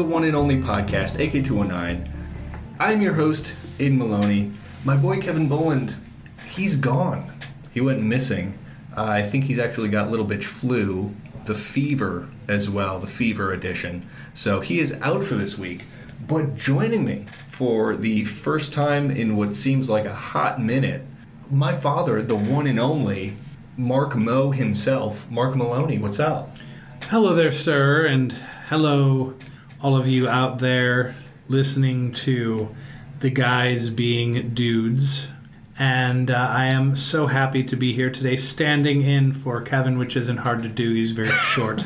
the one and only podcast, AK219. I'm your host, Aidan Maloney. My boy Kevin Boland, he's gone. He went missing. Uh, I think he's actually got little bitch flu, the fever as well, the fever edition. So he is out for this week. But joining me for the first time in what seems like a hot minute, my father, the one and only Mark Mo himself, Mark Maloney. What's up? Hello there, sir, and hello, all of you out there listening to the guys being dudes. And uh, I am so happy to be here today, standing in for Kevin, which isn't hard to do. He's very short.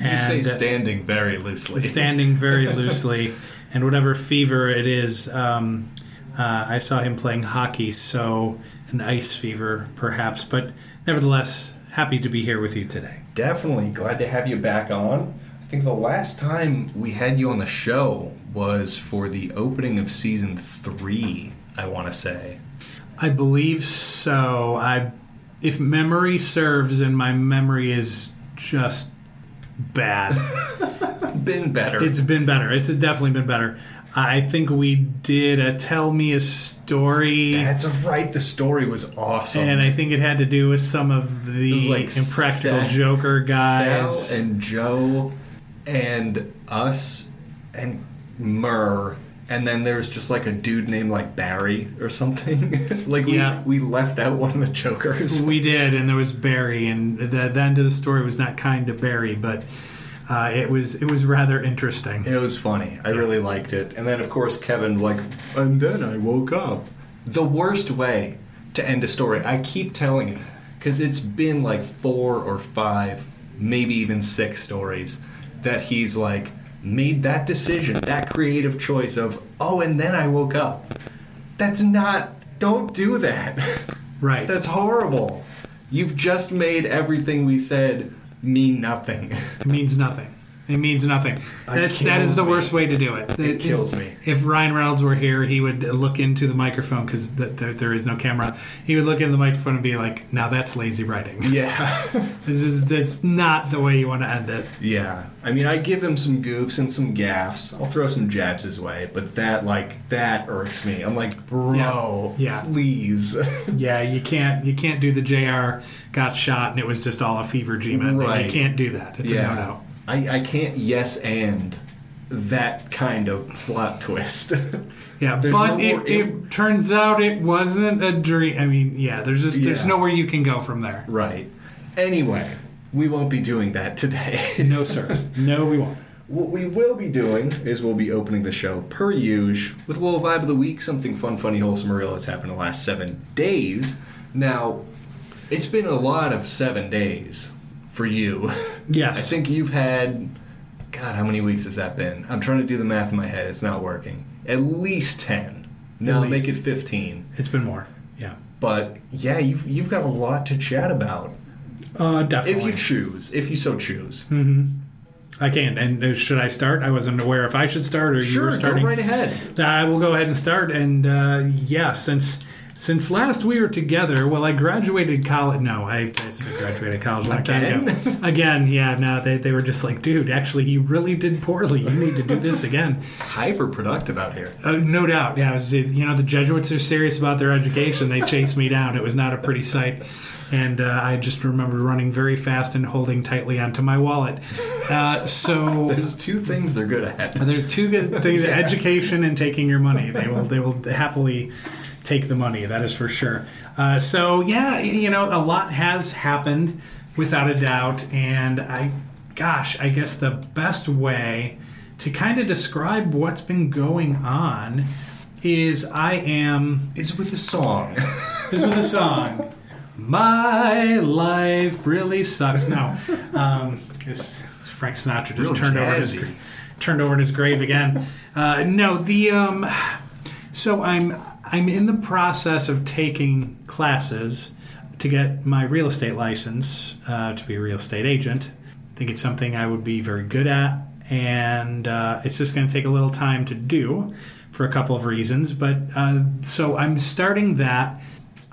You say uh, standing very loosely. standing very loosely, and whatever fever it is, um, uh, I saw him playing hockey, so an ice fever perhaps, but nevertheless, happy to be here with you today. Definitely glad to have you back on. I think the last time we had you on the show was for the opening of season three. I want to say. I believe so. I, if memory serves, and my memory is just bad, Been better. it's been better. It's definitely been better. I think we did a tell me a story. That's right. The story was awesome. And I think it had to do with some of the like impractical Joker guys. Sal and Joe and us and Murr. And then there's just like a dude named like Barry or something. like we, Yeah. we left out one of the Jokers. we did, and there was Barry, and the, the end of the story was not kind to Barry, but uh, it was it was rather interesting. It was funny. I really liked it. And then, of course, Kevin, like, and then I woke up. The worst way to end a story. I keep telling you, because it's been like four or five, maybe even six stories that he's like made that decision, that creative choice of, oh, and then I woke up. That's not, don't do that. Right. That's horrible. You've just made everything we said mean nothing. It means nothing. It means nothing. That's, that is the me. worst way to do it. It kills me. If Ryan Reynolds were here, he would look into the microphone because th- there, there is no camera. He would look in the microphone and be like, "Now that's lazy writing. yeah. this is that's not the way you want to end it." Yeah, I mean, I give him some goofs and some gaffs. I'll throw some jabs his way, but that like that irks me. I'm like, bro, Yeah. please. Yeah, you can't you can't do the Jr. got shot and it was just all a fever dream. Right. You can't do that. It's a no no. I I can't yes and that kind of plot twist. Yeah, There's but no it, more- it turns out it wasn't a dream. I mean, yeah, there's just there's Yeah. nowhere you can go from there. right. Anyway, we won't be doing that today. No, sir. no, we won't. What we will be doing is we'll be opening the show per usual with a little vibe of the week, something fun, funny, wholesome, or real that's happened in the last seven days. Now, it's been a lot of seven days for you. Yes. I think you've had, God, how many weeks has that been? I'm trying to do the math in my head. It's not working. At least 10. Now least. make it 15. It's been more. Yeah. But yeah, you've, you've got a lot to chat about. Uh, If you choose, if you so choose. Hmm. I can't. And uh, should I start? I wasn't aware if I should start or you were starting. Sure, go right ahead. I will go ahead and start. And uh, yeah, since since last we were together, well, I graduated college. No, I, I graduated college a long time ago. Again? Yeah. No, they, they were just like, dude, actually, you really did poorly. You need to do this again. Hyper productive out here. Uh, no doubt. Yeah, was, you know, the Jesuits are serious about their education. They chased me down. It was not a pretty sight. And uh, I just remember running very fast and holding tightly onto my wallet. Uh, so There's two things they're good at. there's two good things: education and taking your money. They will they will happily take the money. That is for sure. Uh, so yeah, you know, a lot has happened without a doubt, and I, gosh, I guess the best way to kind of describe what's been going on is I am Is with a song. is with a song. My life really sucks. No, um, it's, it's Frank Sinatra just Real turned over his turned over in his grave again. Uh, no, the um, so I'm I'm in the process of taking classes to get my real estate license uh, to be a real estate agent. I think it's something I would be very good at, and uh, it's just going to take a little time to do for a couple of reasons. But uh, so I'm starting that.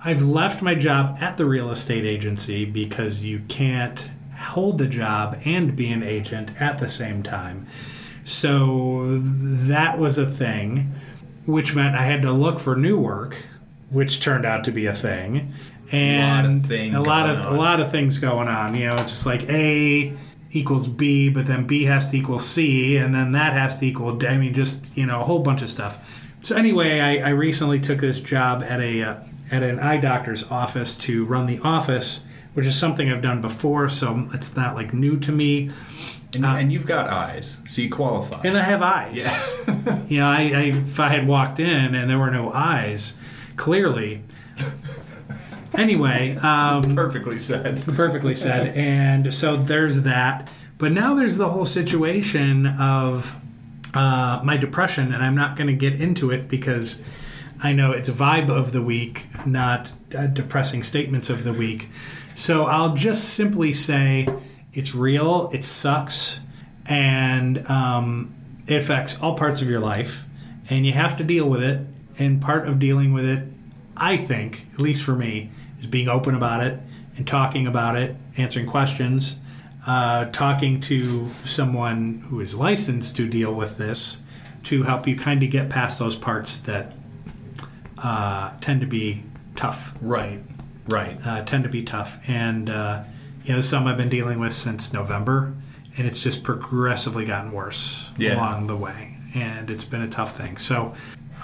I've left my job at the real estate agency because you can't hold the job and be an agent at the same time. So that was a thing, which meant I had to look for new work, which turned out to be a thing. And Lot of a lot of a lot of things going on. You know, it's just like A equals B, but then B has to equal C, and then that has to equal D. I mean, just you know, a whole bunch of stuff. So anyway, I, I recently took this job at a uh, at an eye doctor's office to run the office, which is something I've done before, so it's not like new to me. And, and you've got eyes, so you qualify. And I have eyes. yeah. You know, I, I, if I had walked in and there were no eyes, clearly. Anyway, um, Perfectly said. perfectly said. And so there's that. But now there's the whole situation of uh, my depression, and I'm not going to get into it because I know it's a vibe of the week, not uh, depressing statements of the week. So I'll just simply say it's real, it sucks, and um, it affects all parts of your life, and you have to deal with it. And part of dealing with it, I think, at least for me, is being open about it and talking about it, answering questions, uh, talking to someone who is licensed to deal with this to help you kind of get past those parts that uh, tend to be tough. Right. Right. Uh, tend to be tough, and uh, you know, some I've been dealing with since November, and it's just progressively gotten worse Yeah. along the way, and it's been a tough thing. So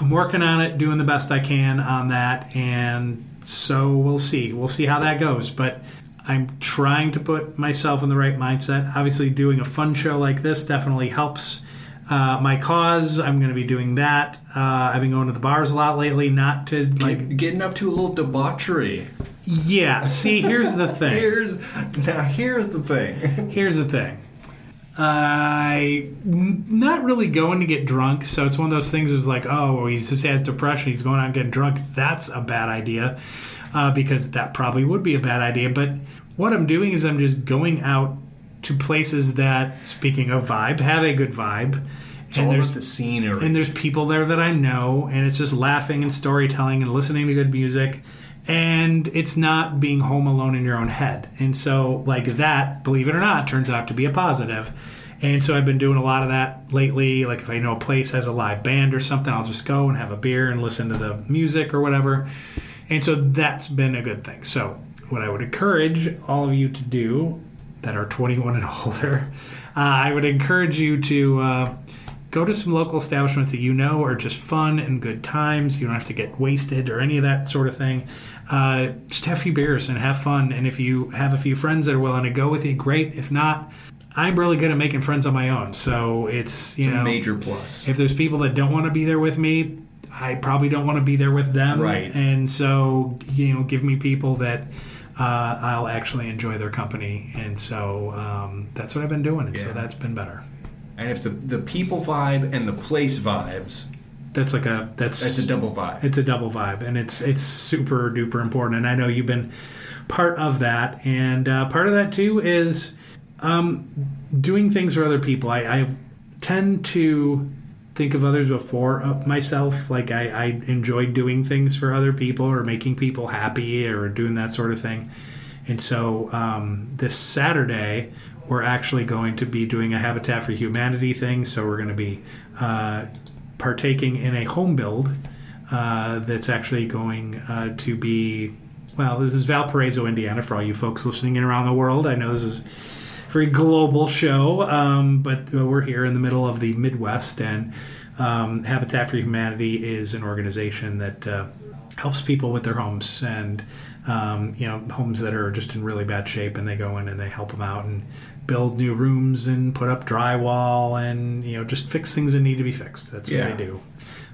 I'm working on it, doing the best I can on that, and so we'll see. We'll see how that goes, but. I'm trying to put myself in the right mindset. Obviously, doing a fun show like this definitely helps uh, my cause. I'm going to be doing that. Uh, I've been going to the bars a lot lately, not to like. Get- getting up to a little debauchery. Yeah. See, here's the thing. Here's now. Here's the thing. Here's the thing. I not really going to get drunk, so it's one of those things. It's like, oh, he just has depression. He's going out and getting drunk. That's a bad idea, uh, because that probably would be a bad idea. But what I'm doing is I'm just going out to places that, speaking of vibe, have a good vibe. It's all about the scenery. And there's people there that I know, and it's just laughing and storytelling and listening to good music. And it's not being home alone in your own head. And so, like that, believe it or not, turns out to be a positive. And so, I've been doing a lot of that lately. Like, if I know a place has a live band or something, I'll just go and have a beer and listen to the music or whatever. And so, that's been a good thing. So, what I would encourage all of you to do that are 21 and older, uh, I would encourage you to. Uh, go to some local establishments that you know are just fun and good times. You don't have to get wasted or any of that sort of thing. Uh, just have a few beers and have fun. And if you have a few friends that are willing to go with you, great. If not, I'm really good at making friends on my own. So it's you It's a know major plus. if there's people that don't want to be there with me, I probably don't want to be there with them. Right. And so you know, give me people that. Uh, I'll actually enjoy their company, and so um, that's what I've been doing, and so that's been better. And if the the people vibe and the place vibes, That's like a that's that's a double vibe. it's a double vibe and it's it's super duper important and i know you've been part of that and uh, part of that too is um, doing things for other people i, I tend to think of others before uh, myself like I, I enjoy doing things for other people or making people happy or doing that sort of thing and so um, this saturday we're actually going to be doing a habitat for humanity thing so we're going to be uh, partaking in a home build uh, that's actually going uh, to be well this is valparaiso indiana for all you folks listening in around the world. I know this is a very global show um, but we're here in the middle of the midwest and um, habitat for humanity is an organization that uh, helps people with their homes and um, you know homes that are just in really bad shape and they go in and they help them out and build new rooms and put up drywall and you know just fix things that need to be fixed that's Yeah. what they do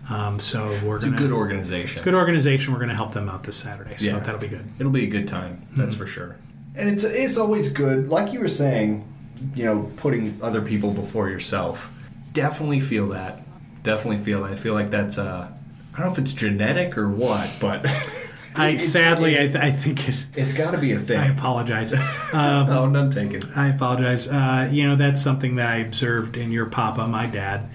um, so we're It's a gonna good organization. it's a good organization we're going to help them out this saturday so Yeah. that'll be good It'll be a good time. That's Hmm. for sure. And it's it's always good, like you were saying, you know, putting other people before yourself. Definitely feel that. Definitely feel that. I feel like that's uh I don't know if it's genetic or what, but i it's- sadly I, th- I think it it's got to be a thing. I apologize um, oh, none taken. I apologize. Uh, you know, that's something that I observed in your papa, my dad,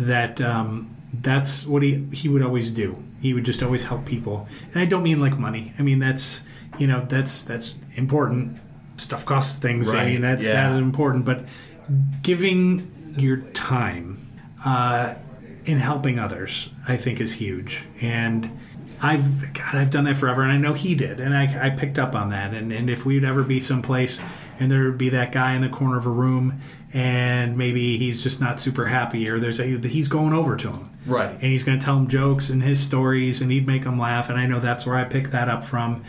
that um, that's what he, he would always do. He would just always help people. And I don't mean like money. I mean, that's, you know, that's, that's important. stuff costs things. I mean, that's yeah. that is important. But giving your time uh, in helping others, I think, is huge. And I've God, I've done that forever, and I know he did, and I, I picked up on that. And, and if we'd ever be someplace, and there would be that guy in the corner of a room, and maybe he's just not super happy, or there's a he's going over to him, Right. and he's going to tell him jokes and his stories, and he'd make him laugh. And I know that's where I picked that up from.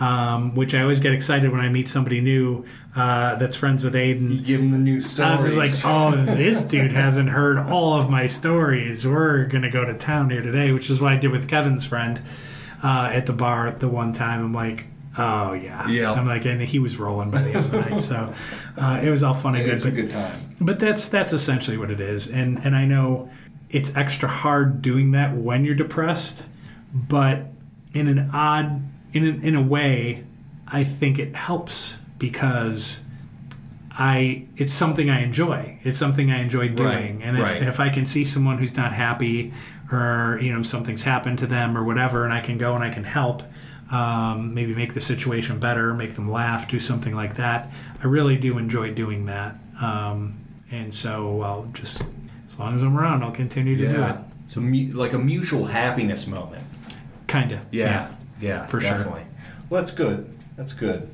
Um, which I always get excited when I meet somebody new uh, that's friends with Aidan. Give him the new stories. I'm just like, oh, this dude hasn't heard all of my stories. We're gonna go to town here today, which is what I did with Kevin's friend uh, at the bar at the one time. I'm like, oh yeah, Yeah. I'm like, and he was rolling by the end of the night, so uh, it was all fun and good. it's a good time. but that's that's essentially what it is, and and I know it's extra hard doing that when you're depressed, but in an odd in a, in a way, I think it helps because I it's something I enjoy. It's something I enjoy doing, Right, and if, right. if I can see someone who's not happy or you know something's happened to them or whatever, and I can go and I can help. Um, maybe make the situation better, make them laugh, do something like that. I really do enjoy doing that, um, and so I'll just as long as I'm around, I'll continue to do it. So mu- like a mutual happiness moment. Kinda. Yeah. Yeah. Yeah, for sure. Well, that's good. That's good.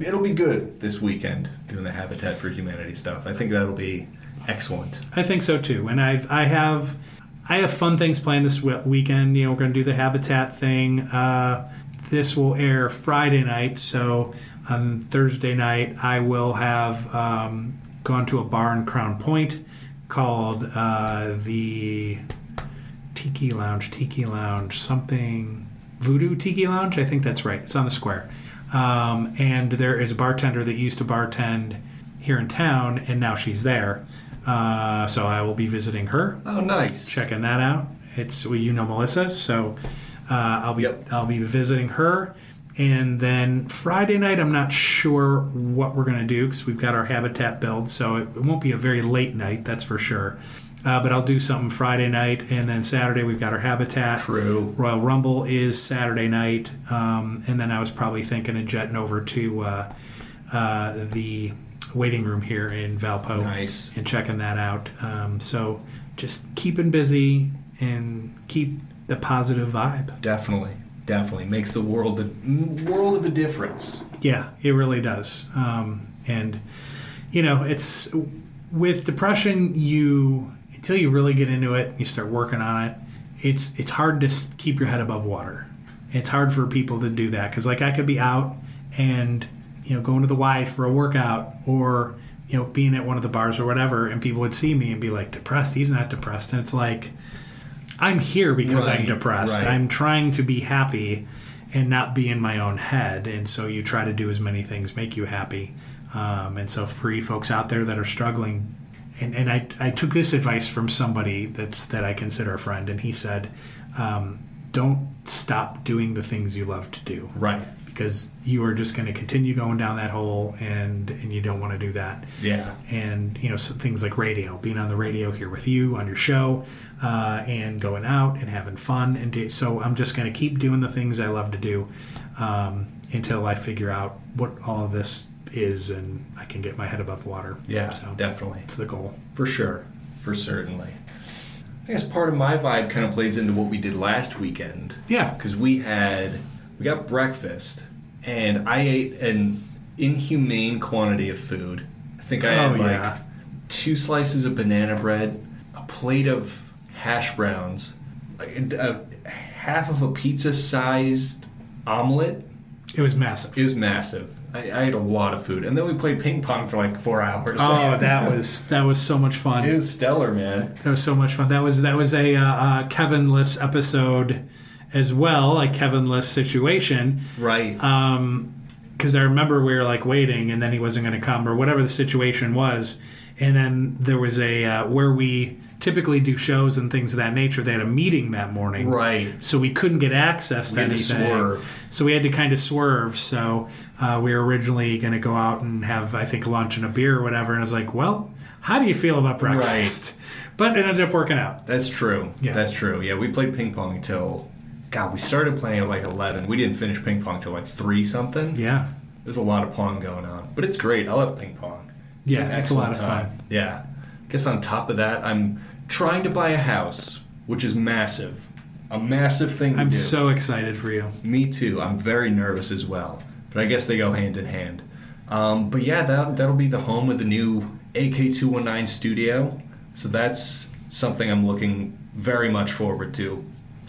It'll be good this weekend doing the Habitat for Humanity stuff. I think that'll be excellent. I think so too. And I've I have I have fun things planned this weekend. You know, we're going to do the Habitat thing. Uh, this will air Friday night, so on Thursday night I will have um, gone to a bar in Crown Point called uh, the Tiki Lounge, Tiki Lounge, something Voodoo Tiki Lounge. I think that's right. It's on the square. Um, and there is a bartender that used to bartend here in town, and now she's there. Uh, so I will be visiting her, Oh, nice. checking that out. It's well, you know Melissa, so uh, I'll be Yep. I'll be visiting her. And then Friday night, I'm not sure what we're going to do because we've got our habitat build, so it, it won't be a very late night, that's for sure. Uh, but I'll do something Friday night, and then Saturday we've got our habitat. True. Royal Rumble is Saturday night, um, and then I was probably thinking of jetting over to uh, uh, the waiting room here in Valpo Nice. and checking that out. Um, so just keeping busy and keep the positive vibe. Definitely. Definitely makes the world a world of a difference. Yeah, it really does. Um, and you know, it's with depression, you until you really get into it, you start working on it. It's it's hard to keep your head above water. It's hard for people to do that because, like, I could be out and you know going to the Y for a workout or you know being at one of the bars or whatever, and people would see me and be like, "Depressed? He's not depressed." And it's like, I'm here because I'm depressed. right. I'm trying to be happy and not be in my own head. And so you try to do as many things make you happy. Um, and so for you folks out there that are struggling, and, and I, I took this advice from somebody that's that I consider a friend, and he said, um, "Don't stop doing the things you love to do." Right. Because you are just going to continue going down that hole, and and you don't want to do that Yeah. and you know so things like radio being on the radio here with you on your show uh, and going out and having fun and do, so i'm just going to keep doing the things i love to do um, until i figure out what all of this is and i can get my head above water Yeah. so Definitely. it's the goal For sure. For certainly. I guess part of my vibe kind of plays into what we did last weekend. yeah because we had we got breakfast and I ate an inhumane quantity of food. I think I had Oh, like yeah. two slices of banana bread, a plate of hash browns, a, a half of a pizza-sized omelet. it was massive It was massive. I, I ate a lot of food, and then we played ping pong for like four hours. oh that was that was so much fun it was stellar, man. That was so much fun. That was that was a uh, uh, Kevin-less episode as well, a Kevin-less situation. Right. Um 'cause because I remember we were like waiting, and then he wasn't going to come, or whatever the situation was. And then there was a uh, where we typically do shows and things of that nature. They had a meeting that morning, right. so we couldn't get access to We to anything. swerve. So we had to kind of swerve. So uh, we were originally going to go out and have, I think, lunch and a beer or whatever. And I was like, well, how do you feel about breakfast? But it ended up working out. That's true. Yeah. That's true. Yeah, we played ping pong until God, we started playing at like eleven. We didn't finish ping pong till like three something. Yeah. There's a lot of pong going on, but it's great. I love ping pong. Yeah, an it's a lot of fun. Yeah. I Guess on top of that, I'm trying to buy a house, which is massive. A massive thing to I'm do. so excited for you. Me too. I'm very nervous as well, but I guess they go hand in hand. Um, but yeah, that that'll be the home of the new AK219 studio. So that's something I'm looking very much forward to.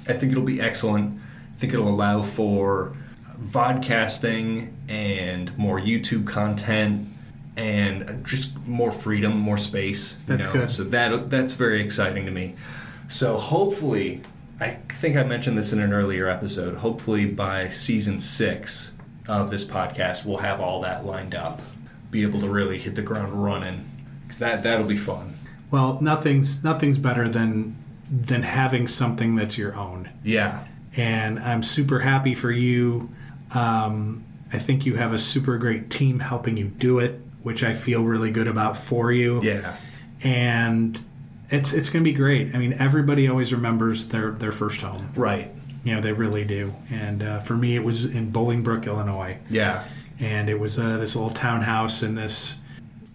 I think it'll be excellent. I think it'll allow for vodcasting and more YouTube content and just more freedom, more space. you That's know? good. So that that's very exciting to me. So hopefully, I think I mentioned this in an earlier episode. Hopefully, by season six of this podcast, we'll have all that lined up, be able to really hit the ground running. Because that that'll be fun. Well, nothing's nothing's better than than having something that's your own. Yeah, and I'm super happy for you. Um, I think you have a super great team helping you do it, which I feel really good about for you. yeah, And it's it's going to be great. I mean, everybody always remembers their their first home. right. You know, they really do. And uh, for me, it was in Bolingbrook, Illinois, Yeah, and it was uh, this little townhouse in this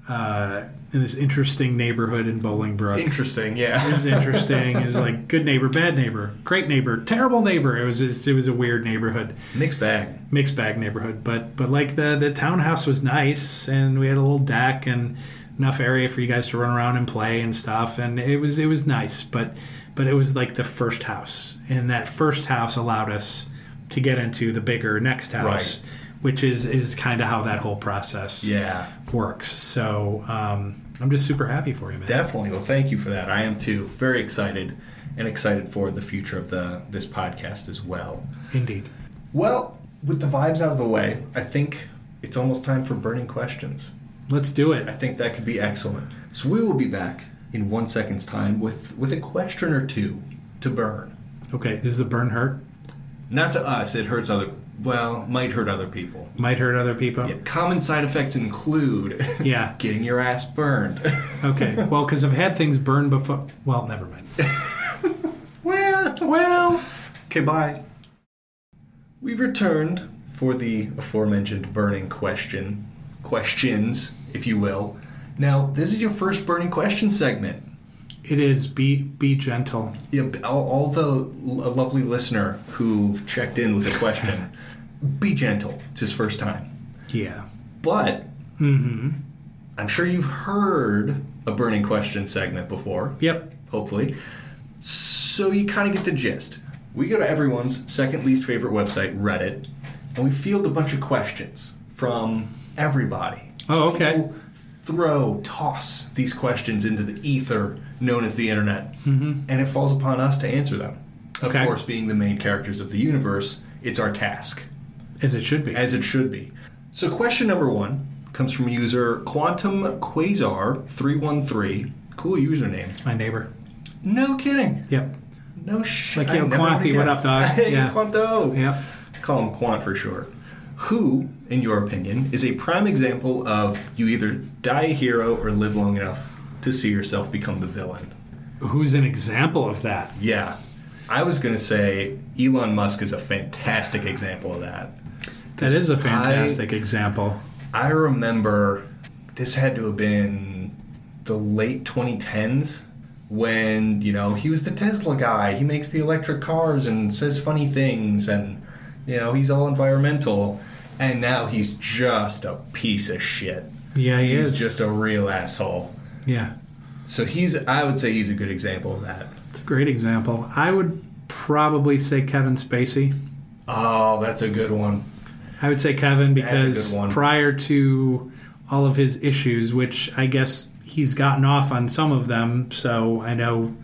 uh, in this interesting neighborhood in Bolingbrook. interesting. Yeah. it was interesting. It was like good neighbor, bad neighbor, great neighbor, terrible neighbor. It was just, it was a weird neighborhood, mixed bag. mixed bag neighborhood. But but like the the townhouse was nice, and we had a little deck and enough area for you guys to run around and play and stuff. And it was it was nice. But but it was like the first house, and that first house allowed us to get into the bigger next house, which is is kind of how that whole process Yeah, works. So um, I'm just super happy for you, man. definitely. Well, thank you for that. I am too. Very excited, and excited for the future of the this podcast as well. Indeed. Well, with the vibes out of the way, I think it's almost time for burning questions. Let's do it. I think that could be excellent. So we will be back in one second's time with with a question or two to burn. Okay, does the burn hurt? Not to us, it hurts other. Well, might hurt other people. Might hurt other people. Yeah, common side effects include Yeah. getting your ass burned. Okay. Well, because I've had things burned before. Well, never mind. well, Well, okay, bye. We've returned for the aforementioned burning question, questions, if you will. Now, this is your first burning question segment. It is. Be be gentle. Yeah, all, all the l- lovely listener who've checked in with a question, be gentle. It's his first time. Yeah. But Mm-hmm. I'm sure you've heard a burning question segment before, Yep. hopefully. So you kind of get the gist. We go to everyone's second least favorite website, Reddit, and we field a bunch of questions from everybody. Oh, okay. People throw, toss these questions into the ether known as the internet, Mm-hmm. and it falls upon us to answer them. Of Okay. course, being the main characters of the universe, it's our task, As it should be. as it should be. So, question number one comes from user Quantum Quasar three one three. Cool username. It's my neighbor. No kidding. Yep. No shit. Like, yo, Quanti, what up, dog? Hey, Yeah. Quanto. Yep. Call him Quant for short. Who, in your opinion, is a prime example of you either die a hero or live long enough to see yourself become the villain? Who's an example of that? Yeah. I was going to say Elon Musk is a fantastic example of that. That is a fantastic example. I remember this had to have been the late 2010s when, you know, he was the Tesla guy. He makes the electric cars and says funny things and, you know, he's all environmental. And now he's just a piece of shit. Yeah, he he's is. just a real asshole. Yeah. So he's, I would say he's a good example of that. It's a great example. I would probably say Kevin Spacey. Oh, that's a good one. I would say Kevin because prior to all of his issues, which I guess he's gotten off on some of them, so I know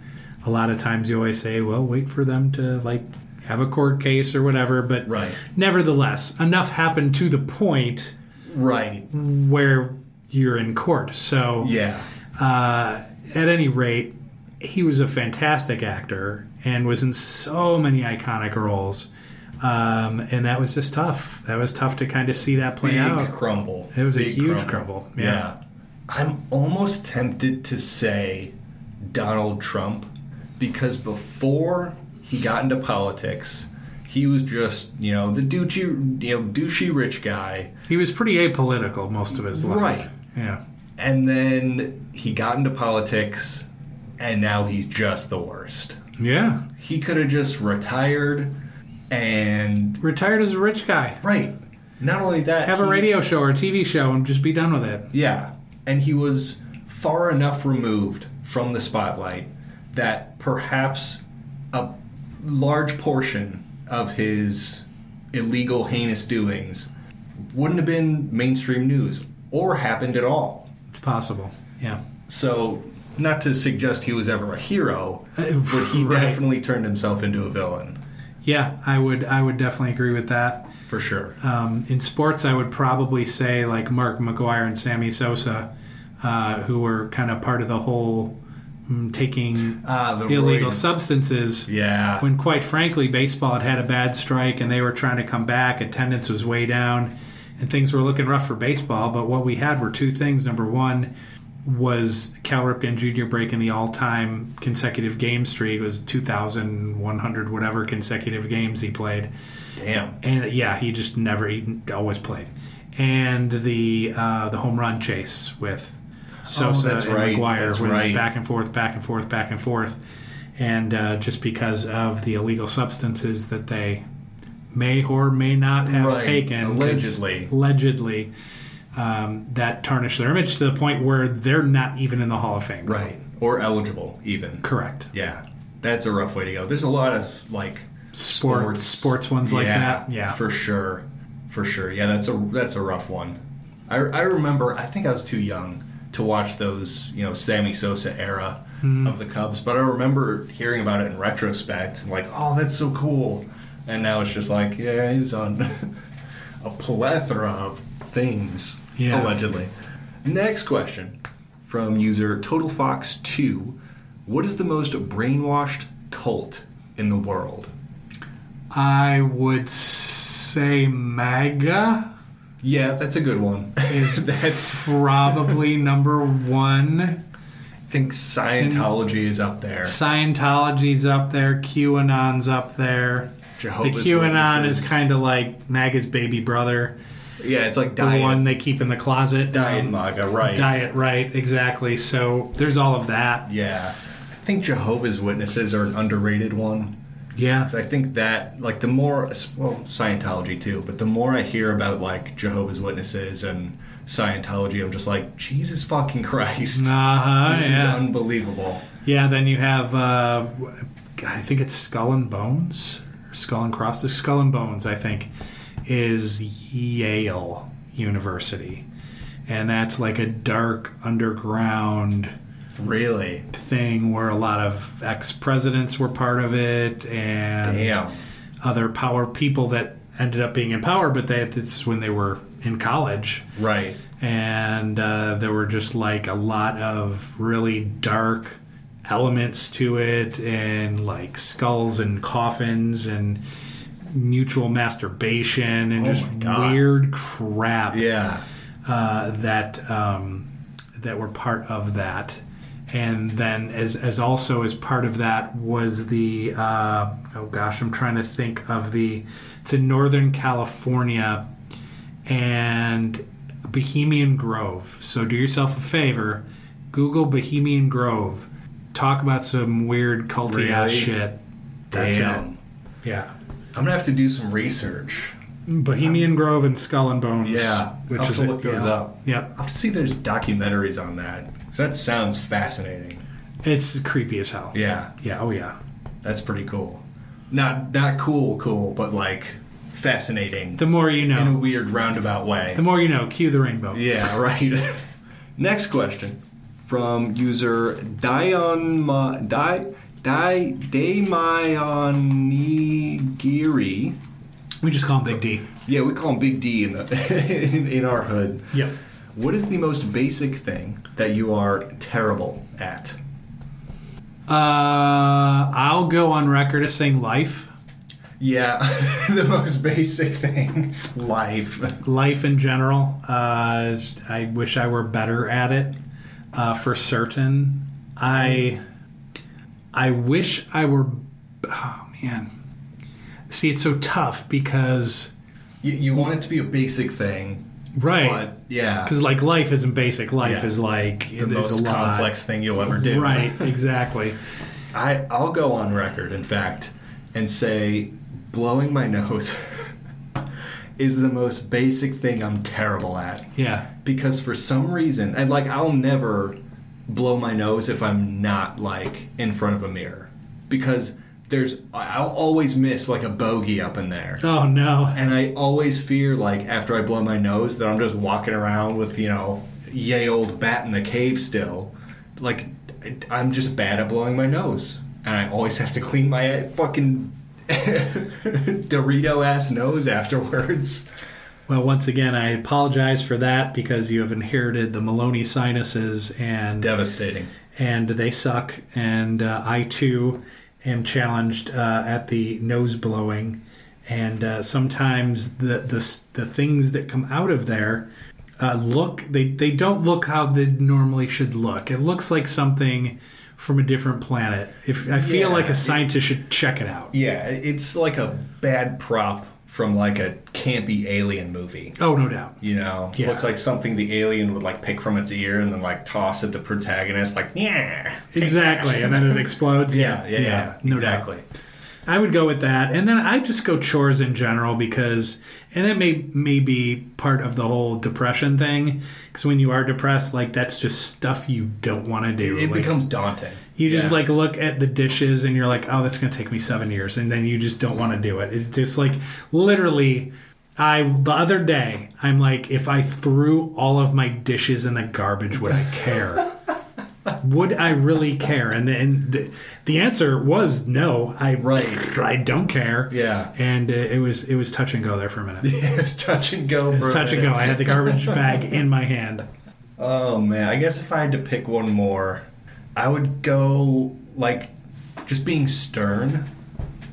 a lot of times you always say, well, wait for them to like have a court case or whatever, but Right. nevertheless, enough happened to the point Right. where you're in court. So Yeah. Uh, at any rate, he was a fantastic actor and was in so many iconic roles. Um, and that was just tough. That was tough to kind of see that play Big out. crumble. It was a huge crumble, yeah. I'm almost tempted to say Donald Trump because before he got into politics, He was just, you know, the douchey, you know, douchey rich guy. He was pretty apolitical most of his life. Right. Yeah. And then he got into politics, and now he's just the worst. Yeah. He could have just retired and. Retired as a rich guy. Right. Not only that, Have a radio show or a TV show and just be done with it. Yeah. And he was far enough removed from the spotlight that perhaps a large portion of his illegal, heinous doings wouldn't have been mainstream news or happened at all. It's possible. Yeah. So, not to suggest he was ever a hero, Uh, but he right. definitely turned himself into a villain, Yeah, I would I would definitely agree with that. for sure. Um, in sports, I would probably say like Mark McGwire and Sammy Sosa, uh, who were kind of part of the whole mm, taking Ah, the illegal substances. Yeah. When quite frankly, baseball had had a bad strike and they were trying to come back. Attendance was way down, and things were looking rough for baseball. But what we had were two things. Number one was Cal Ripken Jr. breaking the all-time consecutive game streak. It was 2,100 whatever consecutive games he played. Damn. And yeah, he just never, he always played. And the uh, the home run chase with Sosa Oh, and right, McGwire that's was right. back and forth, back and forth, back and forth. And uh, just because of the illegal substances that they may or may not have Right, taken, allegedly. allegedly, um, that tarnished their image to the point where they're not even in the Hall of Fame. Right. Or eligible, even. Correct. Yeah, that's a rough way to go. There's a lot of like Sports, sports ones like that. Yeah. for sure, for sure. Yeah, that's a that's a rough one. I, I remember. I think I was too young to watch those, you know, Sammy Sosa era Hmm. of the Cubs, but I remember hearing about it in retrospect. and Like, oh, that's so cool. And now it's just like, yeah, he was on a plethora of things Yeah. allegedly. Next question from user TotalFox2. What is the most brainwashed cult in the world? I would say MAGA. Yeah, that's a good one. is that's probably number one. I think Scientology is up there. Scientology's up there. QAnon's up there. The QAnon Witnesses. is kind of like MAGA's baby brother, yeah, it's like the diet, one they keep in the closet. diet Um, MAGA, right? Diet, right? Exactly. So there's all of that. Yeah, I think Jehovah's Witnesses are an underrated one. Yeah. I think that like the more well Scientology too, but the more I hear about like Jehovah's Witnesses and Scientology, I'm just like Jesus fucking Christ, Uh-huh, this is unbelievable. yeah. Then you have, uh, God, I think it's Skull and Bones Skull and Cross. Skull and Bones, I think, is Yale University, and that's like a dark underground. Really, thing where a lot of ex presidents were part of it and damn. other power people that ended up being in power, but they, it's when they were in college. Right. And uh, there were just like a lot of really dark elements to it, and like skulls and coffins and mutual masturbation and Oh just weird crap Yeah. uh, that um, that were part of that. And then, as, as also as part of that was the uh, oh gosh, I'm trying to think of the it's in Northern California and Bohemian Grove. So do yourself a favor, Google Bohemian Grove. Talk about some weird culty ass shit. That's Damn. it. Yeah. I'm gonna have to do some research. Bohemian um, Grove and Skull and Bones. Yeah, which I'll have is to it, look those yeah. up. Yep. I'll have to see if there's documentaries on that. 'Cause that sounds fascinating. It's creepy as hell. Yeah, Yeah, oh yeah. that's pretty cool. Not not cool, cool, but like fascinating The more you know. in a weird roundabout way. The more you know. Cue the rainbow. Yeah, right. Next question from user Dion Di Di Daimyonigiri. We just call him Big D. Yeah, we call him Big D in the in, in our hood. Yeah. What is the most basic thing that you are terrible at? Uh, I'll go on record as saying life. Yeah, the most basic thing. Life. Life in general. Uh, I wish I were better at it. Uh, for certain. I. I wish I were. Oh man. see, it's so tough because You, you want it to be a basic thing, right. but yeah, Because like life isn't basic. Life Yeah. is like the most complex thing you'll ever do. Right, exactly. I I'll go on record, in fact, and say blowing my nose is the most basic thing I'm terrible at. Yeah. because for some reason and like I'll never blow my nose if I'm not like in front of a mirror because there's I'll always miss like a bogey up in there. Oh no. And I always fear like after I blow my nose that I'm just walking around with, you know, yay old bat in the cave still. Like I'm just bad at blowing my nose. And I always have to clean my fucking Dorito ass nose afterwards. Well, once again, I apologize for that because you have inherited the Maloney sinuses and Devastating. and they suck. And uh, I too am challenged uh, at the nose blowing, and uh, sometimes the, the the things that come out of there uh, look they they don't look how they normally should look. It looks like something from a different planet. If I feel Yeah, like a it- scientist should check it out. Yeah, it's like a bad prop from like a campy alien movie. Oh, no doubt. You know, Yeah. looks like something the alien would like pick from its ear and then like toss at the protagonist, like yeah, Exactly, and then it explodes. yeah, yeah, yeah, no exactly. doubt. I would go with that, and then I just go chores in general because, and that may may be part of the whole depression thing. Because when you are depressed, like that's just stuff you don't want to do. It Like, becomes daunting. you just Yeah. like look at the dishes and you're like, oh, that's gonna take me seven years, and then you just don't want to do it. It's just like literally. I the other day I'm like, if I threw all of my dishes in the garbage, would I care? would I really care? And then the, the answer was no. I Right. I don't care. Yeah. And uh, it was it was touch and go there for a minute. it's touch and go. It's touch and go. I had the garbage bag in my hand. Oh man, I guess if I had to pick one more, I would go like just being stern.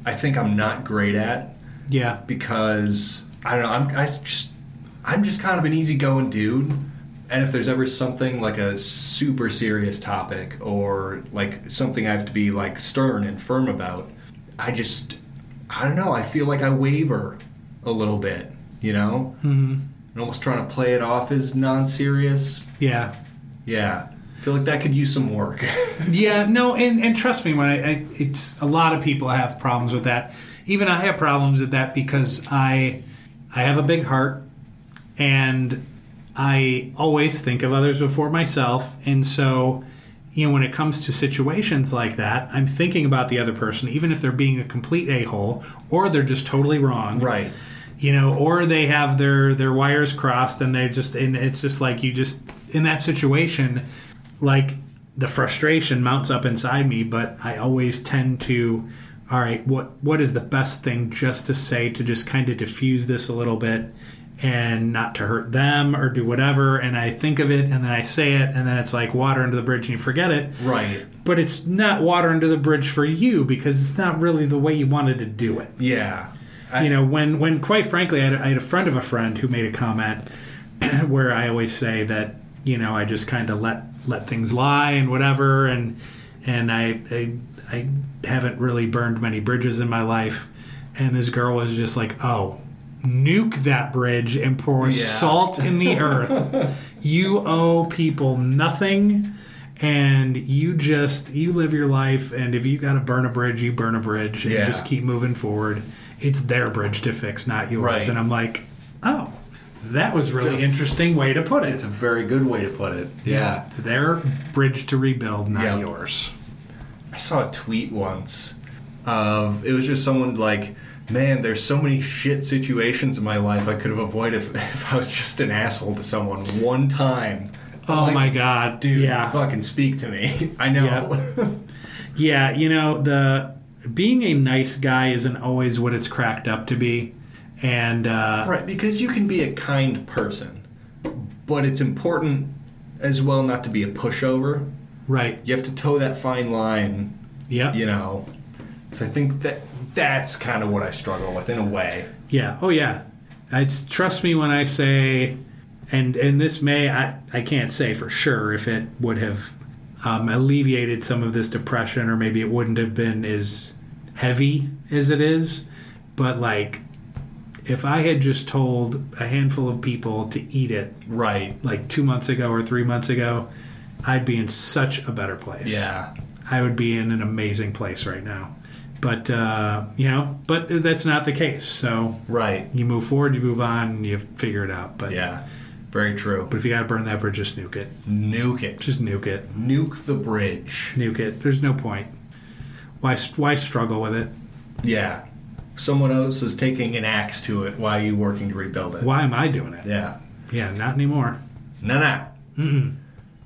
I think I'm not great at Yeah. because I don't know. I'm I just I'm just kind of an easygoing dude. And if there's ever something like a super serious topic or like something I have to be like stern and firm about, I just I don't know. I feel like I waver a little bit, you know, mm-hmm. and almost trying to play it off as non-serious. Yeah. Yeah, I feel like that could use some work. Yeah, no, and, and trust me, when I, I, it's a lot of people have problems with that. Even I have problems with that because I, I have a big heart, and I always think of others before myself, and so, you know, when it comes to situations like that, I'm thinking about the other person, even if they're being a complete a hole or they're just totally wrong, right. you know, or they have their their wires crossed and they're just and it's just like you just in that situation, like the frustration mounts up inside me, but I always tend to all right, what what is the best thing just to say to just kind of diffuse this a little bit and not to hurt them or do whatever and I think of it and then I say it and then it's like water under the bridge and you forget it. Right. But it's not water under the bridge for you because it's not really the way you wanted to do it Yeah. I, you know when when quite frankly I had, I had a friend of a friend who made a comment where I always say that you know I just kind of let let things lie and whatever and and I, I I haven't really burned many bridges in my life and this girl was just like oh nuke that bridge and pour Yeah. salt in the earth you owe people nothing and you just you live your life and if you got to burn a bridge you burn a bridge and Yeah. just keep moving forward it's their bridge to fix not yours Right. and i'm like oh that was really a- interesting way to put it it's a very good way to put it. Yeah. it's their bridge to rebuild not Yeah. yours I saw a tweet once of it was just someone like, man, there's so many shit situations in my life I could have avoided if, if I was just an asshole to someone one time. Oh like, my god dude, yeah fucking speak to me. I know. yeah you know the being a nice guy isn't always what it's cracked up to be and uh, right, because you can be a kind person, but it's important as well not to be a pushover. right You have to toe that fine line, Yeah. you know. So I think that that's kind of what I struggle with in a way. Yeah. Oh, yeah. It's trust me when I say, and and this may I I can't say for sure if it would have um, alleviated some of this depression or maybe it wouldn't have been as heavy as it is. but like if I had just told a handful of people to eat it Right. like two months ago or three months ago, I'd be in such a better place. Yeah. I would be in an amazing place right now. But uh, you know, but that's not the case. So Right. you move forward, you move on, you figure it out. But Yeah. Very true. but if you got to burn that bridge, just nuke it. Nuke it. Just nuke it. Nuke the bridge. Nuke it. There's no point. Why why struggle with it? Yeah. Someone else is taking an axe to it while you working to rebuild it. Why am I doing it? Yeah. Yeah, not anymore. Nah, nah.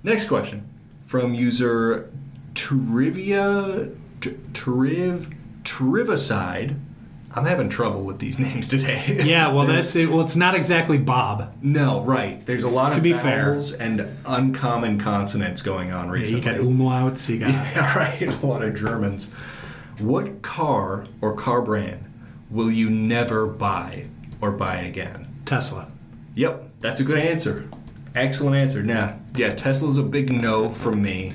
Next question from user Trivia Triv Trivicide. I'm having trouble with these names today. Yeah, well, that's it. Well, it's not exactly Bob. no right. There's a lot To of be fair. and uncommon consonants going on Yeah, recently. you got umlauts. You got Yeah, right. A lot of Germans. What car or car brand will you never buy or buy again? Tesla. Yep, that's a good answer. Excellent answer. Now, yeah, Tesla's a big no from me.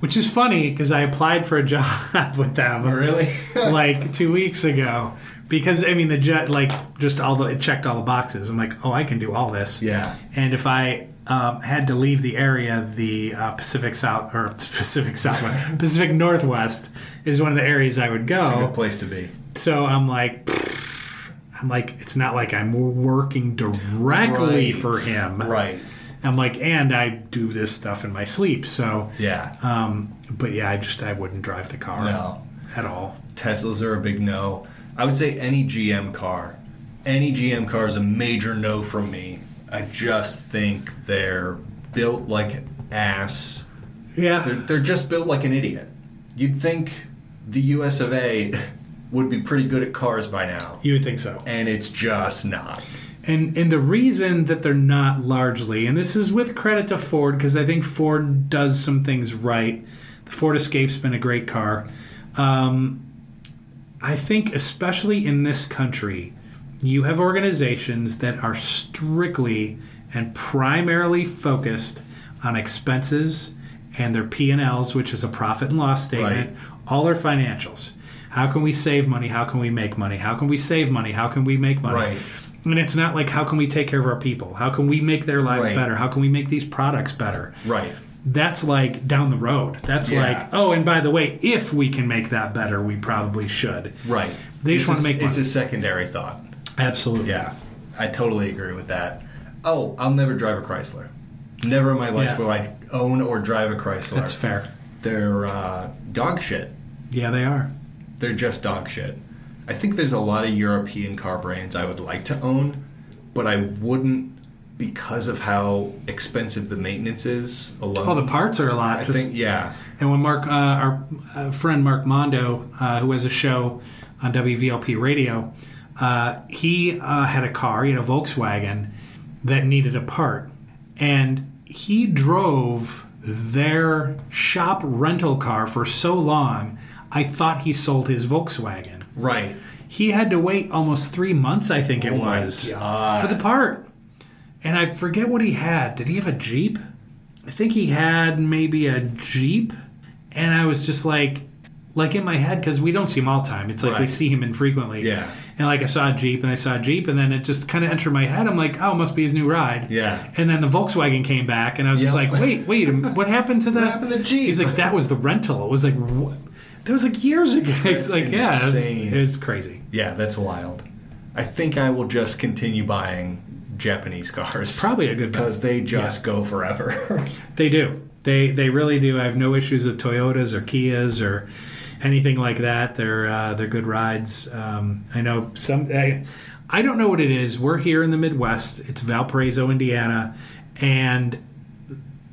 Which is funny because I applied for a job with them Really? like two weeks ago. Because I mean the jet like just all the it checked all the boxes. I'm like, oh, I can do all this. yeah. And if I um, had to leave the area, the uh, Pacific South or Pacific Southwest, Pacific Northwest is one of the areas I would go. It's a go. good place to be. So I'm like, I'm like, it's not like I'm working directly Right. for him. Right. I'm like, and I do this stuff in my sleep. So, Yeah. um, but yeah, I just I wouldn't drive the car No. at all. Teslas are a big no. I would say any GM car. Any GM car is a major no from me. I just think they're built like ass. Yeah, They're, they're just built like an idiot. You'd think the US of A would be pretty good at cars by now, you would think so. and it's just not. And and the reason that they're not largely, and this is with credit to Ford because I think Ford does some things right. The Ford Escape's been a great car. Um, I think, especially in this country, you have organizations that are strictly and primarily focused on expenses and their P&Ls, which is a profit and loss statement, Right. all their financials. How can we save money? How can we make money? How can we save money? How can we make money? Right. And it's not like how can we take care of our people? How can we make their lives Right. better? How can we make these products better? Right. That's like down the road. That's Yeah. like, oh, and by the way, if we can make that better, we probably should. Right. They just wanna a- make It's a secondary thought. Absolutely. Yeah, I totally agree with that. Oh, I'll never drive a Chrysler. Never in my life Yeah. will I own or drive a Chrysler. That's fair. They're uh, dog shit. Yeah, they are. They're just dog shit. I think there's a lot of European car brands I would like to own, but I wouldn't because of how expensive the maintenance is alone. Oh, the parts are a lot. I Just- think yeah, And when Mark, uh, our uh, friend Mark Mondo, uh, who has a show on WVLP radio, uh, he uh, had a car, he had a Volkswagen that needed a part. And he drove their shop rental car for so long, I thought he sold his Volkswagen. Right. He had to wait almost three months, I think it Oh was, God. for the part. And I forget what he had. Did he have a Jeep? I think he had maybe a Jeep. And I was just like, like in my head, because we don't see him all the time. It's like we see him infrequently. Yeah. And like I saw a Jeep and I saw a Jeep and then it just kind of entered my head. I'm like, oh, it must be his new ride. Yeah. And then the Volkswagen came back and I was just like, wait, wait, what happened to that? happened to Jeep? He's like, that was the rental. It was like, what? That was like years ago. It's That's like, yeah, it was, insane. it was crazy. Yeah, that's wild. I think I will just continue buying Japanese cars. Probably a good because they just go forever. They do. They they really do. I have no issues with Toyotas or Kias or anything like that. They're uh, they're good rides. Um, I know some. I, I don't know what it is. We're here in the Midwest. It's Valparaiso, Indiana, and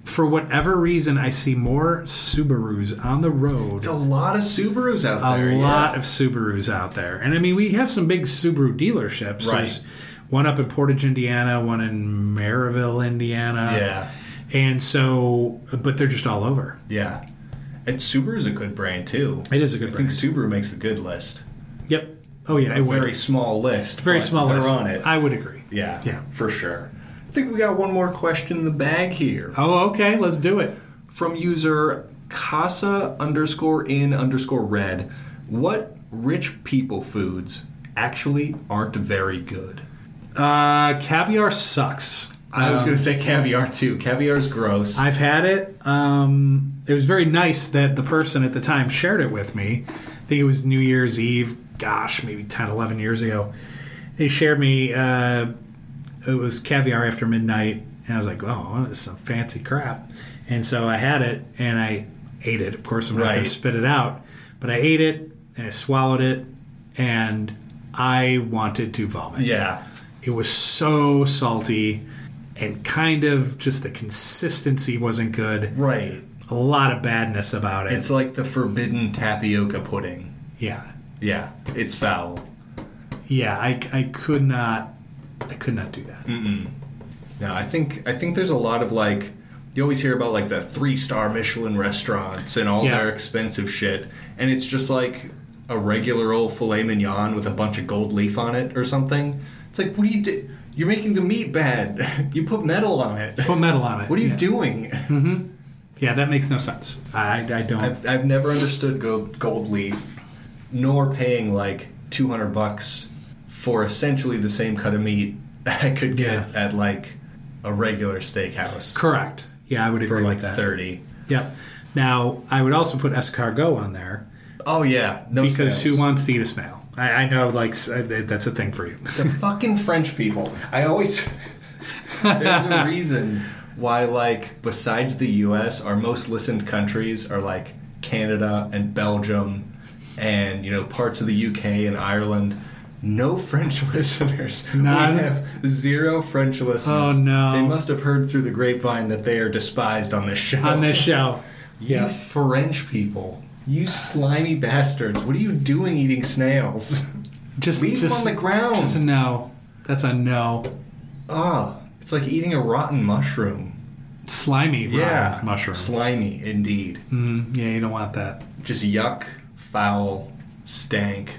for whatever reason, I see more Subarus on the road. There's a lot of Subarus out A there. A lot yeah. of Subarus out there, and I mean we have some big Subaru dealerships. Right. There's one up in Portage, Indiana, one in Merrillville, Indiana. Yeah, And so, but they're just all over. yeah. And Subaru's a good brand too. It is a good brand. I think. Subaru makes a good list. Yep. Oh yeah, A it would. very small list. Very small they're list. on it. I would agree. yeah, Yeah. for sure. I think we got one more question in the bag here Oh, okay. Let's do it. from user Casa underscore in underscore red. What rich people foods actually aren't very good. Uh, caviar sucks. I was Um, going to say caviar too. Caviar's gross. I've had it. Um, it was very nice that the person at the time shared it with me. I think it was New Year's Eve. Gosh, maybe 10, 11 years ago. They shared me. Uh, it was caviar after midnight, and I was like, "Oh, this is some fancy crap." And so I had it, and I ate it. Of course, I'm not going to spit it out, but I ate it and I swallowed it, and I wanted to vomit. yeah. It was so salty and kind of just the consistency wasn't good. Right. A lot of badness about it. It's like the forbidden tapioca pudding. yeah. Yeah, it's foul. Yeah, I, I could not I could not do that. No, I think I think there's a lot of like you always hear about like the three star Michelin restaurants and all Yeah. their expensive shit, and it's just like a regular old filet mignon with a bunch of gold leaf on it or something. It's like, what do you do? You're making the meat bad. you put metal on it. Put metal on it. What are you yeah. doing? Mm-hmm. Yeah, that makes no sense. I, I don't. I've, I've never understood gold, gold leaf, nor paying like 200 bucks for essentially the same cut of meat I could get Yeah. at like a regular steakhouse Correct. Yeah, I would for agree like with that. 30. Yep. Now, I would also put escargot on there Oh yeah, no because snails. who wants to eat a snail? I, I know, like, uh, that's a thing for you. the fucking French people. I always there's a reason why like besides the U.S. our most listened countries are like Canada and Belgium and you know parts of the U.K. and Ireland. No French listeners. None? We have zero French listeners. Oh, no. They must have heard through the grapevine that they are despised on this show. on this show. You Yeah. French people. You slimy bastards. What are you doing eating snails? Just Leave them on the ground. Just a no. That's a no. Ah, it's like eating a rotten mushroom. Slimy Yeah, mushroom. Slimy, indeed. Mm, yeah, you don't want that. Just yuck, foul, stank,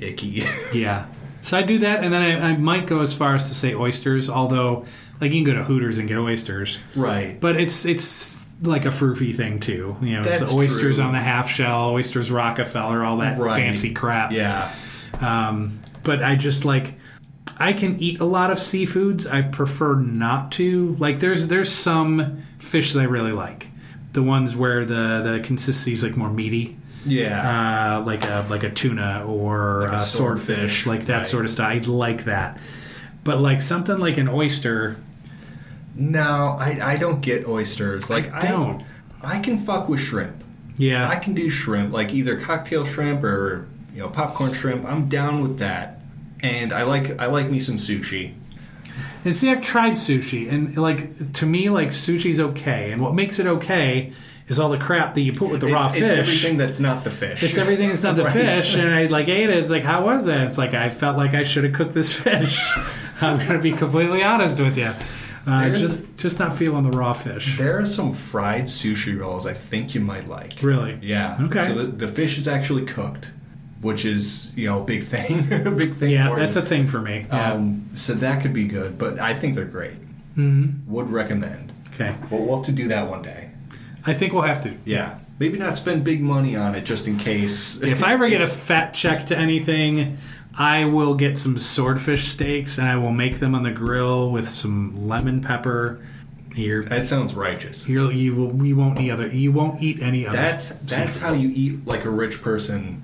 icky. Yeah. So I do that, and then I, I might go as far as to say oysters. Although, like you can go to Hooters and get oysters, right. but it's it's like a froofy thing too. You know, That's oysters true. on the half shell, oysters Rockefeller, all that Right. fancy crap. Yeah. Um, but I just like I can eat a lot of seafoods. I prefer not to. Like there's there's some fish that I really like. The ones where the the consistency is like more meaty. Yeah. uh, like a like a tuna or Like a swordfish, swordfish, like that right. sort of stuff. I like that, but like something like an oyster, no, I, I don't get oysters. Like I don't. I, can fuck with shrimp. yeah, I can do shrimp, like either cocktail shrimp or you know popcorn shrimp. I'm down with that. And I like I like me some sushi. and see, I've tried sushi, and like to me, like sushi's okay, and what makes it okay is all the crap that you put with the raw it's, fish. it's everything that's not the fish. It's everything that's not the Right. fish, and I like ate it. It's like, how was it? It's like I felt like I should have cooked this fish. I'm gonna be completely honest with you. Uh, just just not feeling the raw fish. There are some fried sushi rolls I think you might like. Really? Yeah. Okay. So the, the fish is actually cooked, which is you know a big thing, a big thing. Yeah, that's you. a thing for me. Yeah. Um, so that could be good, but I think they're great. Mhm. Would recommend. Okay. But we'll have to do that one day. I think we'll have to. Yeah. Maybe not spend big money on it just in case. If I ever get a fat check to anything, I will get some swordfish steaks and I will make them on the grill with some lemon pepper. You're, that sounds righteous. you're, you will, you won't eat other. You won't eat any other. That's that's seafood. how you eat like a rich person,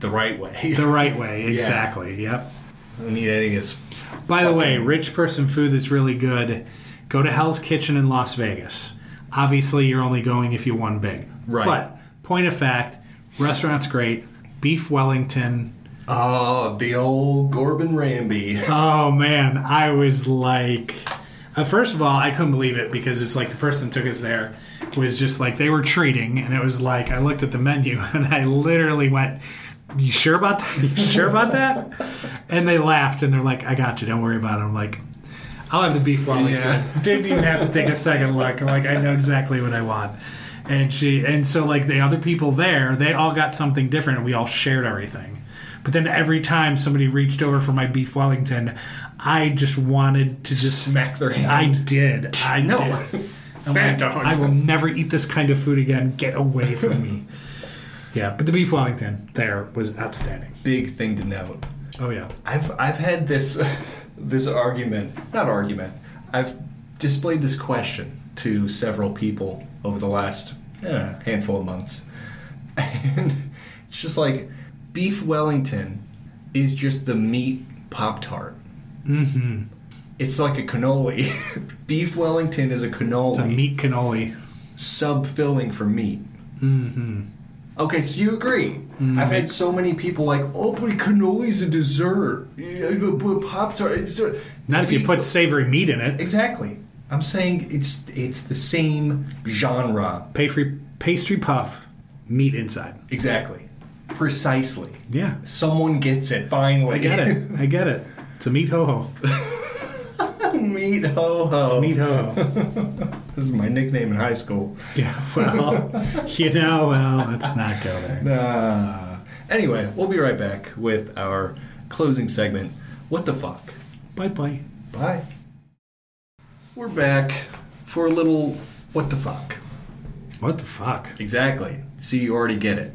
the right way. the right way. Exactly. Yep. don't need any of this. By the way, rich person food that's really good. Go to Hell's Kitchen in Las Vegas. Obviously, you're only going if you won big. Right. But point of fact, restaurant's great. Beef Wellington. Oh, the old Gordon Ramsay. Oh man, I was like, uh, first of all, I couldn't believe it because it's like the person that took us there was just like they were treating, and it was like I looked at the menu and I literally went, "You sure about that? You sure about that?" And they laughed and they're like, "I got you. Don't worry about it." I'm like, "I'll have the beef Wellington." Yeah. Didn't even have to take a second look. I'm like, I know exactly what I want. And she and so like the other people there, they all got something different, and we all shared everything. But then every time somebody reached over for my beef Wellington, I just wanted to just Smack their hand. I did. I know. Bad like, dog. I will never eat this kind of food again. Get away from me. Yeah, but the beef Wellington there was outstanding. Big thing to note. Oh yeah. I've I've had this this argument, not argument. I've displayed this question to several people over the last eh, handful of months, and it's just like beef Wellington is just the meat Pop Tart. Mm-hmm. It's like a cannoli. beef Wellington is a cannoli. It's a meat cannoli. sub filling for meat. Mm-hmm. Okay, so you agree. Mm-hmm. I've had so many people like, oh, but cannoli's a dessert. Pop Tart. Not if you put savory meat in it. Exactly. I'm saying it's it's the same genre. Pastry, pastry puff, meat inside. Exactly. Precisely. Yeah. Someone gets it finally. I get it. I get it. It's a meat ho ho. Meat ho ho. Meat ho ho. This is my nickname in high school. Yeah. Well, you know. Well, let's not go there. Nah. Anyway, we'll be right back with our closing segment. What the fuck? Bye bye. Bye. We're back for a little what the fuck. What the fuck? Exactly. See, you already get it.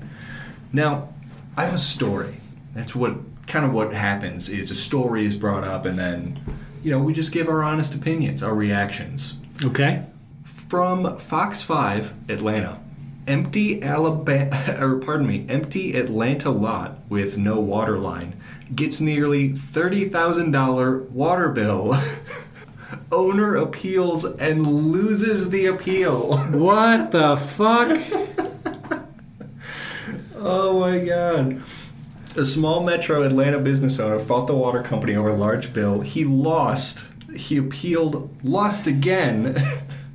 Now, I have a story. That's what kind of what happens is a story is brought up and then you know, we just give our honest opinions, our reactions. Okay. From Fox 5 Atlanta. Empty Alabama or pardon me, empty Atlanta lot with no water line gets nearly $30,000 water bill. Owner appeals and loses the appeal. What the fuck? Oh my god. A small metro Atlanta business owner fought the water company over a large bill. He lost. He appealed, lost again.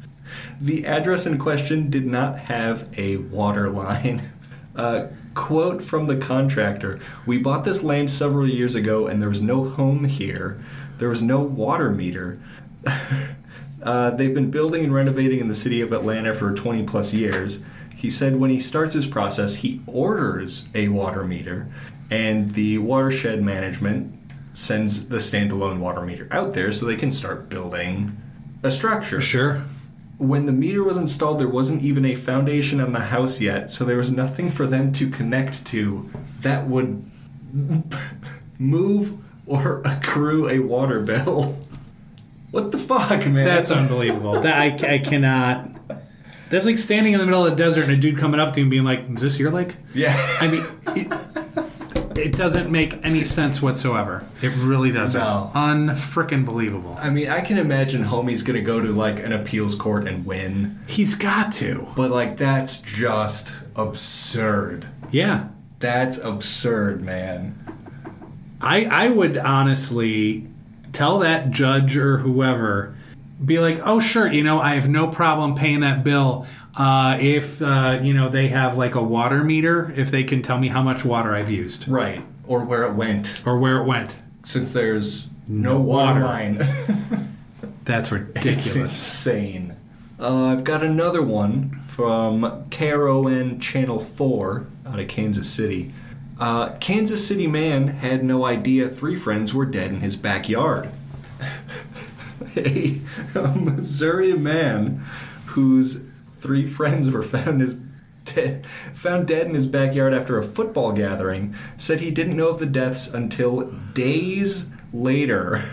the address in question did not have a water line. Uh, quote from the contractor We bought this land several years ago and there was no home here. There was no water meter. Uh, they've been building and renovating in the city of Atlanta for 20 plus years. He said when he starts his process, he orders a water meter, and the watershed management sends the standalone water meter out there so they can start building a structure. Sure. When the meter was installed, there wasn't even a foundation on the house yet, so there was nothing for them to connect to that would move or accrue a water bill. What the fuck, man? That's unbelievable. That I, I cannot. That's like standing in the middle of the desert and a dude coming up to you and being like, "Is this your lake?" yeah. I mean, it, it doesn't make any sense whatsoever. It really doesn't. No. Unfrickin' believable. I mean, I can imagine homie's gonna go to like an appeals court and win, He's got to. but like that's just absurd. Yeah. That's absurd, man. I I would honestly tell that judge or whoever, be like, oh sure, you know, I have no problem paying that bill. Uh, if uh, you know they have like a water meter, if they can tell me how much water I've used Right. Or where it went, or where it went, since there's no, No water water. line. that's it's ridiculous. insane. Uh, I've got another one from KRON Channel 4 out of Kansas City. Uh, Kansas City man had no idea three friends were dead in his backyard. a, Missouri man whose three friends were found his de- found dead in his backyard after a football gathering said he didn't know of the deaths until days later.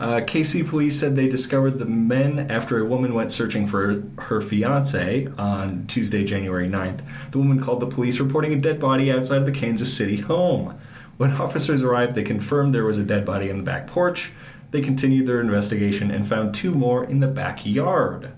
Uh, KC police said they discovered the men after a woman went searching for her fiance on Tuesday, January 9th. The woman called the police reporting a dead body outside of the Kansas City home. When officers arrived, they confirmed there was a dead body in the back porch. They continued their investigation and found two more in the backyard.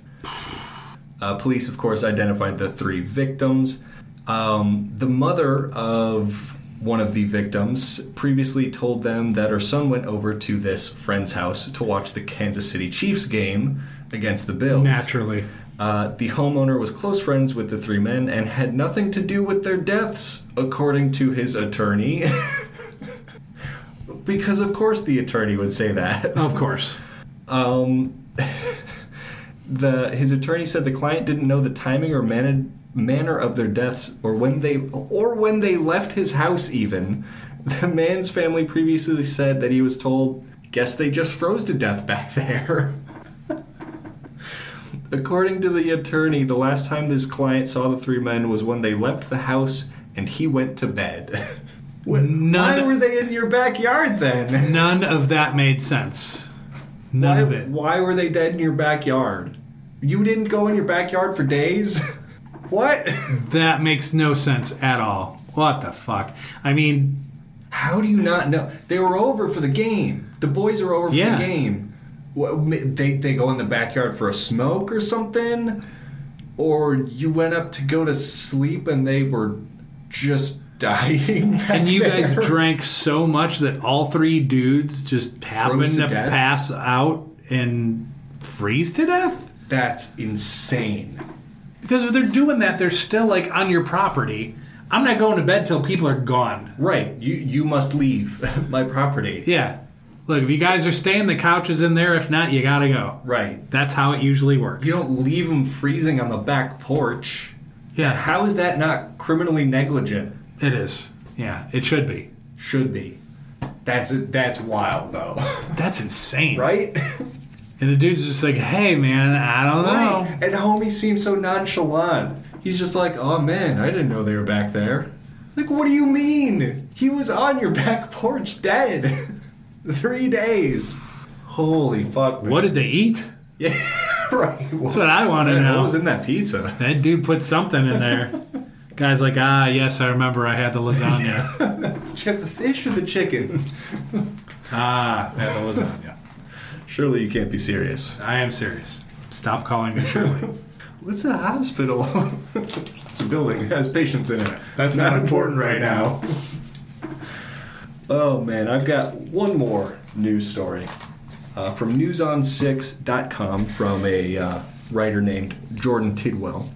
Uh, police, of course, identified the three victims. Um, the mother of one of the victims previously told them that her son went over to this friend's house to watch the Kansas City Chiefs game against the Bills. Naturally. Uh, the homeowner was close friends with the three men and had nothing to do with their deaths, according to his attorney. because, of course, the attorney would say that. Of course. Um, the his attorney said the client didn't know the timing or man- manner of their deaths, or when they or when they left his house. Even the man's family previously said that he was told, "Guess they just froze to death back there." According to the attorney, the last time this client saw the three men was when they left the house and he went to bed. None, Why were they in your backyard then? none of that made sense. None why, of it. Why were they dead in your backyard? You didn't go in your backyard for days? what? That makes no sense at all. What the fuck? I mean, How do you not know? They were over for the game. The boys are over for Yeah. the game. What, they, they go in the backyard for a smoke or something? Or you went up to go to sleep and they were just dying and you there? guys drank so much that all three dudes just happened to to, pass out and freeze to death? That's insane. Because if they're doing that, they're still like on your property. I'm not going to bed till people are gone. Right. You you must leave my property. Yeah. Look, if you guys are staying, the couch is in there. If not, you gotta go. Right. That's how it usually works. You don't leave them freezing on the back porch. yeah, How is that not criminally negligent? It is. Yeah, it should be. Should be. That's that's wild though. That's insane. right? And the dude's just like, hey, man, I don't know. And homie seems so nonchalant. He's just like, oh man, I didn't know they were back there. Like, what do you mean? He was on your back porch dead. Three days. Holy fuck, man. What did they eat? Yeah, right. That's what I want to know. What was in that pizza? That dude put something in there. Guy's like, ah, yes, I remember I had the lasagna. Did you have the fish or the chicken? ah, I had the lasagna. Surely you can't be serious. I am serious. Stop calling me Shirley. What's a hospital? it's a building that has patients in it. That's not important right now. oh man, I've got one more news story uh, from newson6.com from a uh, writer named Jordan Tidwell.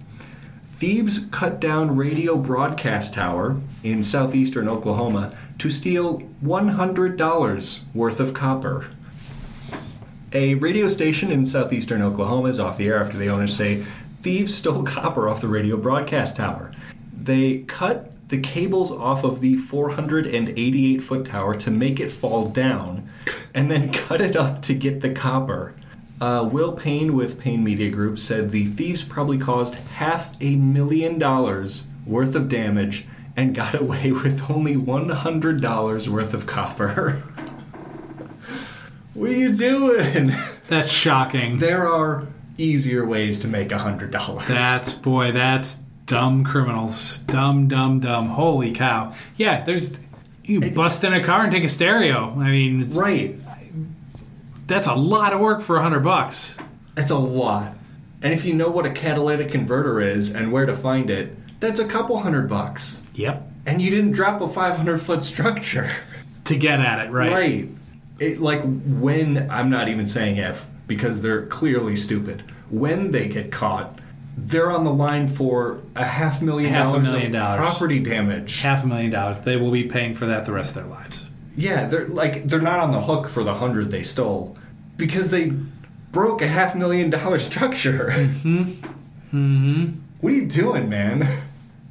Thieves cut down radio broadcast tower in southeastern Oklahoma to steal $100 worth of copper. A radio station in southeastern Oklahoma is off the air after the owners say thieves stole copper off the radio broadcast tower. They cut the cables off of the 488 foot tower to make it fall down and then cut it up to get the copper. Uh, Will Payne with Payne Media Group said the thieves probably caused half a million dollars worth of damage and got away with only $100 worth of copper. what are you doing? That's shocking. There are easier ways to make $100. That's, boy, that's dumb criminals. Dumb, dumb, dumb. Holy cow. Yeah, there's. You bust in a car and take a stereo. I mean, it's, right. That's a lot of work for a hundred bucks. That's a lot. And if you know what a catalytic converter is and where to find it, that's a couple hundred bucks. Yep. And you didn't drop a 500 foot structure. To get at it, right? Right. It, like when, I'm not even saying if, because they're clearly stupid. When they get caught, they're on the line for a half million Half a dollars million of dollars. property damage. Half a million dollars. They will be paying for that the rest of their lives. Yeah, they're like they're not on the hook for the hundred they stole because they broke a half million dollar structure. Mm-hmm. Mm-hmm. What are you doing, man?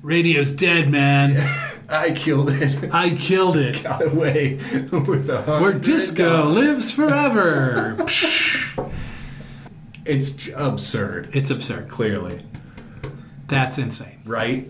Radio's dead, man. I killed it. I killed it. Got away with a. Where disco lives forever. It's absurd. it's absurd. Clearly, That's insane. right?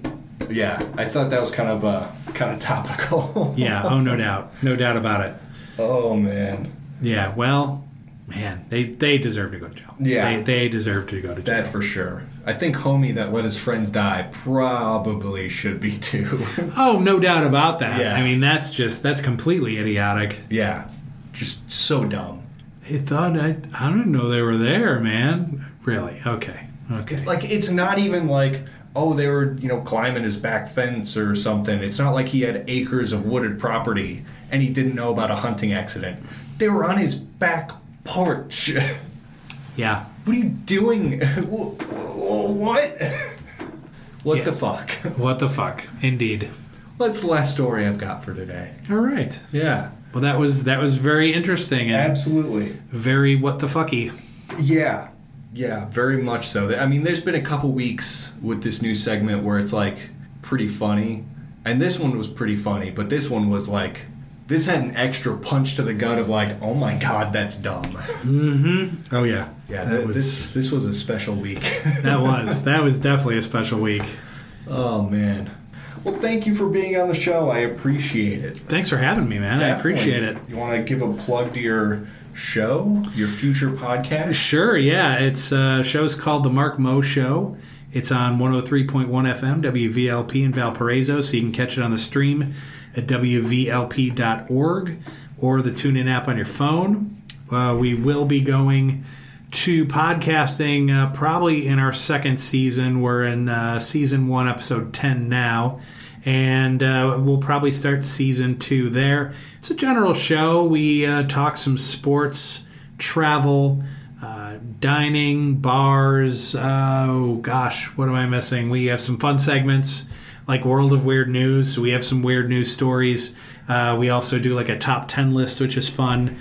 Yeah, I thought that was kind of uh, kind of topical. Yeah, oh, no doubt. No doubt about it. oh man, Yeah, well, man, they, they deserve to go to jail. Yeah. They, they deserve to go to jail. that for sure. I think homie that let his friends die probably should be too. Oh, no doubt about that. Yeah. I mean, that's just, that's completely idiotic. yeah, just so dumb. He thought, I, I didn't know they were there, man. Really? Okay. Okay. like it's not even like oh they were you know climbing his back fence or something it's not like he had acres of wooded property and he didn't know about a hunting accident they were on his back porch Yeah. what are you doing Wh- wh- what what Yeah. the fuck What the fuck? Indeed. that's the last story i've got for today All right. yeah Well, that was that was very interesting and absolutely very what the fucky. Yeah, yeah, very much so. I mean, there's been a couple weeks with this new segment where it's like pretty funny, and this one was pretty funny, but this one was like, this had an extra punch to the gut of like, oh my god, that's dumb. Mm-hmm. Oh yeah. Yeah, that th- was this this was a special week. that was that was definitely a special week. oh man. Well, thank you for being on the show. I appreciate it. Thanks for having me, man. I appreciate it. You want to give a plug to your show, your future podcast? Sure, yeah. It's uh show's called The Mark Mo Show. It's on 103.1 FM, WVLP in Valparaiso, so you can catch it on the stream at WVLP.org or the TuneIn app on your phone. Uh, we will be going to podcasting uh, probably in our second season. We're in uh, season one, episode 10 now. And uh, we'll probably start season two there. It's a general show. We uh, talk some sports, travel, uh, dining, bars. Oh gosh, what am I missing? We have some fun segments like World of Weird News. We have some weird news stories. Uh, we also do like a top 10 list, which is fun.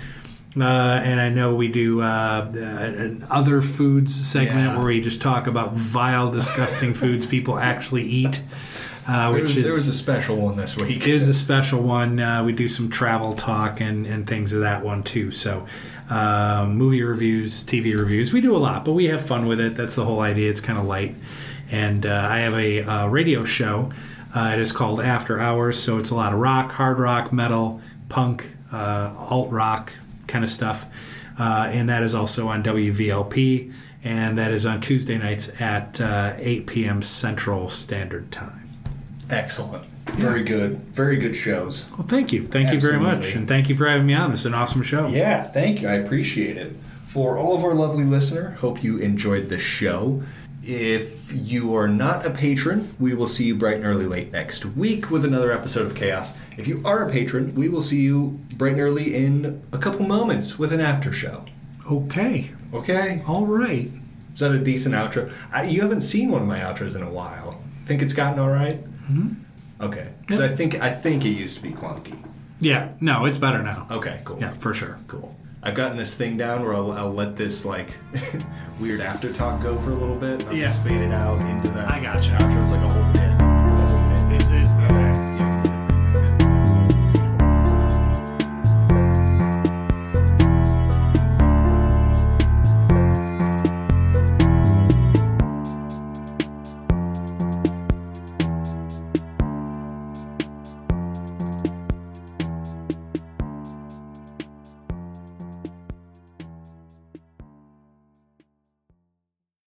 Uh, and I know we do uh, an other foods segment Yeah. where we just talk about vile, disgusting foods people actually eat, uh, There which was, is there was a special one this week. it is a special one. Uh, we do some travel talk and, and things of that one too. So, uh, movie reviews, TV reviews, we do a lot, but we have fun with it. That's the whole idea. It's kind of light. And uh, I have a uh, radio show. Uh, it is called After Hours. So it's a lot of rock, hard rock, metal, punk, uh, alt rock kind of stuff. Uh, and that is also on WVLP. And that is on Tuesday nights at uh, 8 p.m. Central Standard Time. Excellent. Very good. Very good shows. Well, thank you. Thank you very much. And thank you for having me on. This is an awesome show. Yeah, thank you. I appreciate it. For all of our lovely listener, hope you enjoyed the show. If you are not a patron, we will see you bright and early late next week with another episode of Chaos. If you are a patron, we will see you bright and early in a couple moments with an after show. Okay. Okay? All right. Is that a decent outro? I, you haven't seen one of my outros in a while. Think it's gotten all right? Mm-hmm. Okay. Because Yep. I think I think it used to be clunky. Yeah. No, it's better now. Okay, cool. Yeah, for sure. Cool. I've gotten this thing down where I'll, I'll let this like weird after talk go for a little bit. I'll Yeah. just fade it out into the I gotcha. outro. It's like a whole bit.